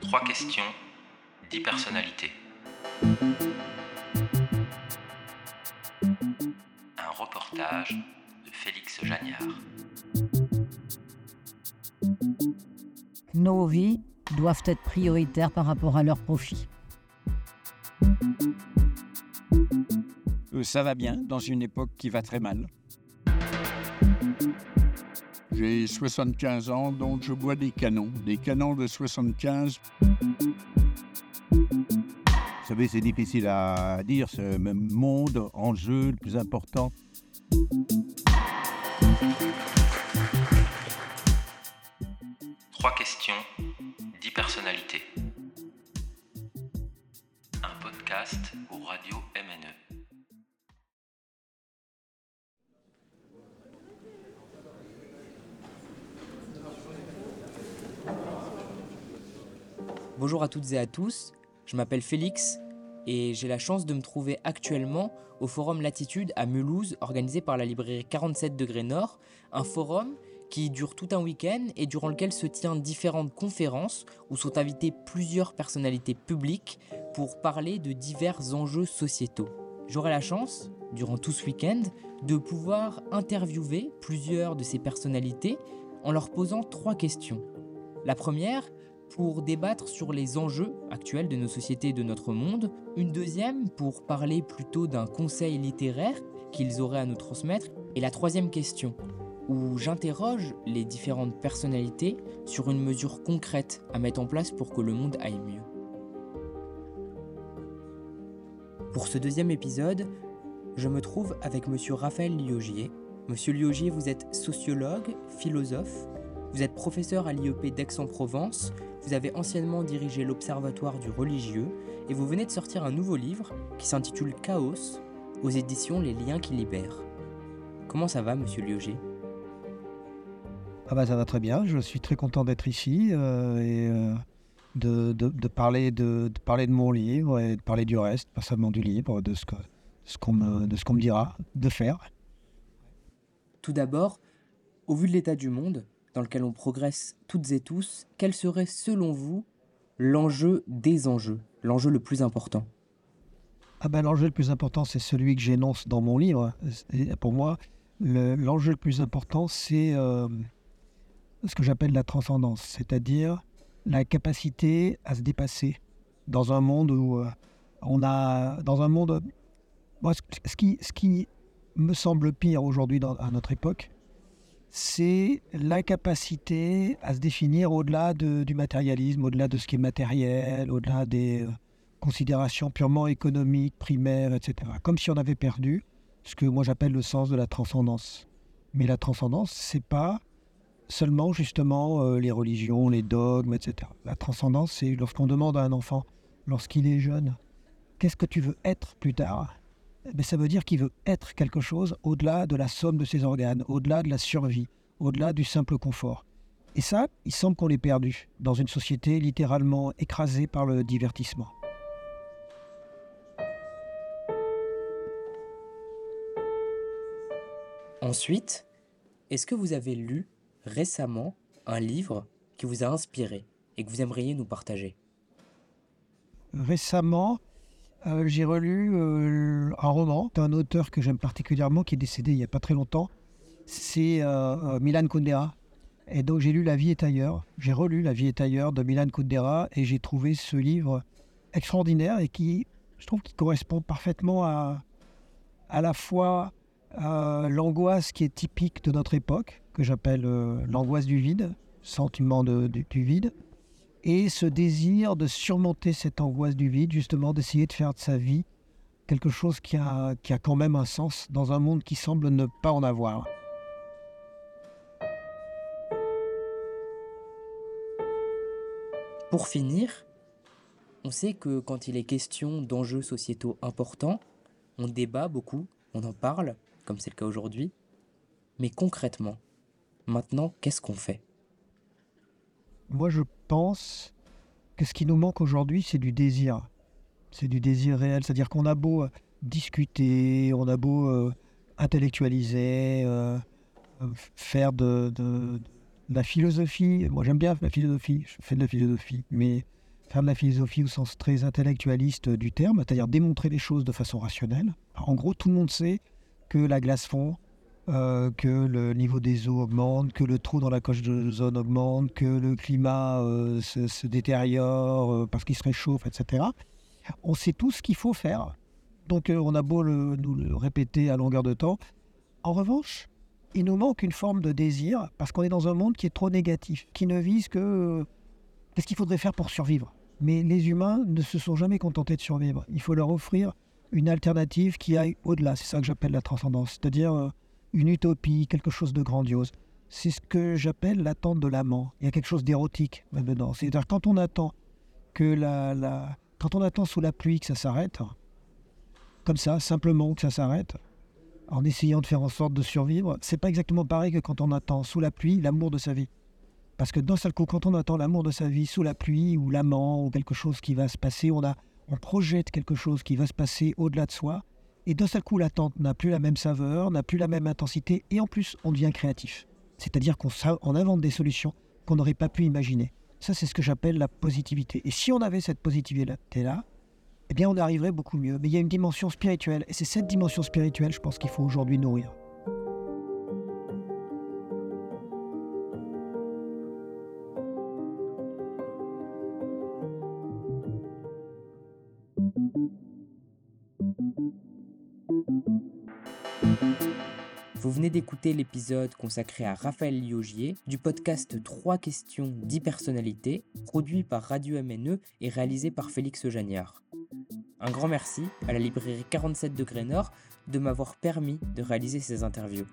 Trois questions, dix personnalités. Un reportage de Félix Jagnard. Nos vies doivent être prioritaires par rapport à leur profit. Euh, ça va bien dans une époque qui va très mal. J'ai 75 ans, donc je bois des canons, des canons de 75. Vous savez, c'est difficile à dire, ce monde, enjeu le plus important. Trois questions, dix personnalités. Un podcast au radio Bonjour à toutes et à tous, je m'appelle Félix et j'ai la chance de me trouver actuellement au Forum Latitude à Mulhouse organisé par la librairie 47 degrés Nord, un forum qui dure tout un week-end et durant lequel se tiennent différentes conférences où sont invitées plusieurs personnalités publiques pour parler de divers enjeux sociétaux. J'aurai la chance, durant tout ce week-end, de pouvoir interviewer plusieurs de ces personnalités en leur posant trois questions. La première, pour débattre sur les enjeux actuels de nos sociétés et de notre monde. Une deuxième, pour parler plutôt d'un conseil littéraire qu'ils auraient à nous transmettre. Et la troisième question, où j'interroge les différentes personnalités sur une mesure concrète à mettre en place pour que le monde aille mieux. Pour ce deuxième épisode, je me trouve avec monsieur Raphaël Liogier. Monsieur Liogier, vous êtes sociologue, philosophe, vous êtes professeur à l'IEP d'Aix-en-Provence, vous avez anciennement dirigé l'Observatoire du religieux et vous venez de sortir un nouveau livre qui s'intitule Chaos aux éditions Les liens qui libèrent. Comment ça va, monsieur Liogier Ah bah ça va très bien, je suis très content d'être ici euh, et euh, de, de- de parler de, de parler de mon livre et de parler du reste, pas seulement du livre, de ce qu'on me, de ce qu'on me dira de faire. Tout d'abord, au vu de l'état du monde dans lequel on progresse toutes et tous, quel serait selon vous l'enjeu des enjeux, l'enjeu le plus important? Ah ben l'enjeu le plus important, c'est celui que j'énonce dans mon livre. Pour moi, le- l'enjeu le plus important, c'est euh, ce que j'appelle la transcendance, c'est-à-dire la capacité à se dépasser dans un monde où euh, on a, dans un monde, moi, ce, qui, ce qui me semble pire aujourd'hui à notre époque, c'est l'incapacité à se définir au-delà de- du matérialisme, au-delà de ce qui est matériel, au-delà des euh, considérations purement économiques, primaires, etc. Comme si on avait perdu ce que moi j'appelle le sens de la transcendance. Mais la transcendance, c'est pas seulement justement euh, les religions, les dogmes, etc. La transcendance, c'est lorsqu'on demande à un enfant, lorsqu'il est jeune, qu'est-ce que tu veux être plus tard? Ben, Ça veut dire qu'il veut être quelque chose au-delà de la somme de ses organes, au-delà de la survie, au-delà du simple confort. Et ça, il semble qu'on l'ait perdu dans une société littéralement écrasée par le divertissement. Ensuite, est-ce que vous avez lu récemment un livre qui vous a inspiré et que vous aimeriez nous partager? Récemment, euh, j'ai relu euh, un roman d'un auteur que j'aime particulièrement, qui est décédé il n'y a pas très longtemps. C'est euh, Milan Kundera. Et donc j'ai lu La vie est ailleurs. J'ai relu La vie est ailleurs de Milan Kundera et j'ai trouvé ce livre extraordinaire et qui, je trouve, qui correspond parfaitement à à la fois l'angoisse qui est typique de notre époque, que j'appelle l'angoisse du vide, sentiment du vide, et ce désir de surmonter cette angoisse du vide, justement d'essayer de faire de sa vie quelque chose qui a, qui a quand même un sens dans un monde qui semble ne pas en avoir. Pour finir, on sait que quand il est question d'enjeux sociétaux importants, on débat beaucoup, on en parle, comme c'est le cas aujourd'hui. Mais concrètement, maintenant, qu'est-ce qu'on fait? Moi, je pense que ce qui nous manque aujourd'hui, c'est du désir. C'est du désir réel. C'est-à-dire qu'on a beau euh, discuter, on a beau euh, intellectualiser, euh, faire de, la philosophie. Moi, j'aime bien la philosophie. Je fais de la philosophie, mais faire de la philosophie au sens très intellectualiste du terme, c'est-à-dire démontrer les choses de façon rationnelle. En gros, tout le monde sait que la glace fond, euh, que le niveau des eaux augmente, que le trou dans la coche de zone augmente, que le climat euh, se, détériore euh, parce qu'il se réchauffe, etc. On sait tout ce qu'il faut faire. Donc on a beau nous le répéter à longueur de temps. En revanche, il nous manque une forme de désir parce qu'on est dans un monde qui est trop négatif, qui ne vise que qu'est-ce qu'il faudrait faire pour survivre. Mais les humains ne se sont jamais contentés de survivre. Il faut leur offrir une alternative qui aille au-delà. C'est ça que j'appelle la transcendance, c'est-à-dire une utopie, quelque chose de grandiose. C'est ce que j'appelle l'attente de l'amant. Il y a quelque chose d'érotique là-dedans. C'est-à-dire quand on attend que la, la- quand on attend sous la pluie que ça s'arrête, comme ça, simplement que ça s'arrête, en essayant de faire en sorte de survivre, c'est pas exactement pareil que quand on attend sous la pluie l'amour de sa vie. Parce que d'un seul coup, quand on attend l'amour de sa vie sous la pluie ou l'amant ou quelque chose qui va se passer, on, a, on projette quelque chose qui va se passer au-delà de soi. Et d'un seul coup, l'attente n'a plus la même saveur, n'a plus la même intensité, et en plus, on devient créatif. C'est-à-dire qu'on invente des solutions qu'on n'aurait pas pu imaginer. Ça, c'est ce que j'appelle la positivité. Et si on avait cette positivité-là, eh bien, on arriverait beaucoup mieux. Mais il y a une dimension spirituelle, et c'est cette dimension spirituelle, je pense qu'il faut aujourd'hui nourrir. Vous venez d'écouter l'épisode consacré à Raphaël Liogier du podcast 3 questions 10 personnalités, produit par Radio MNE et réalisé par Félix Jagnard. Un grand merci à la librairie 47 degrés Nord de m'avoir permis de réaliser ces interviews.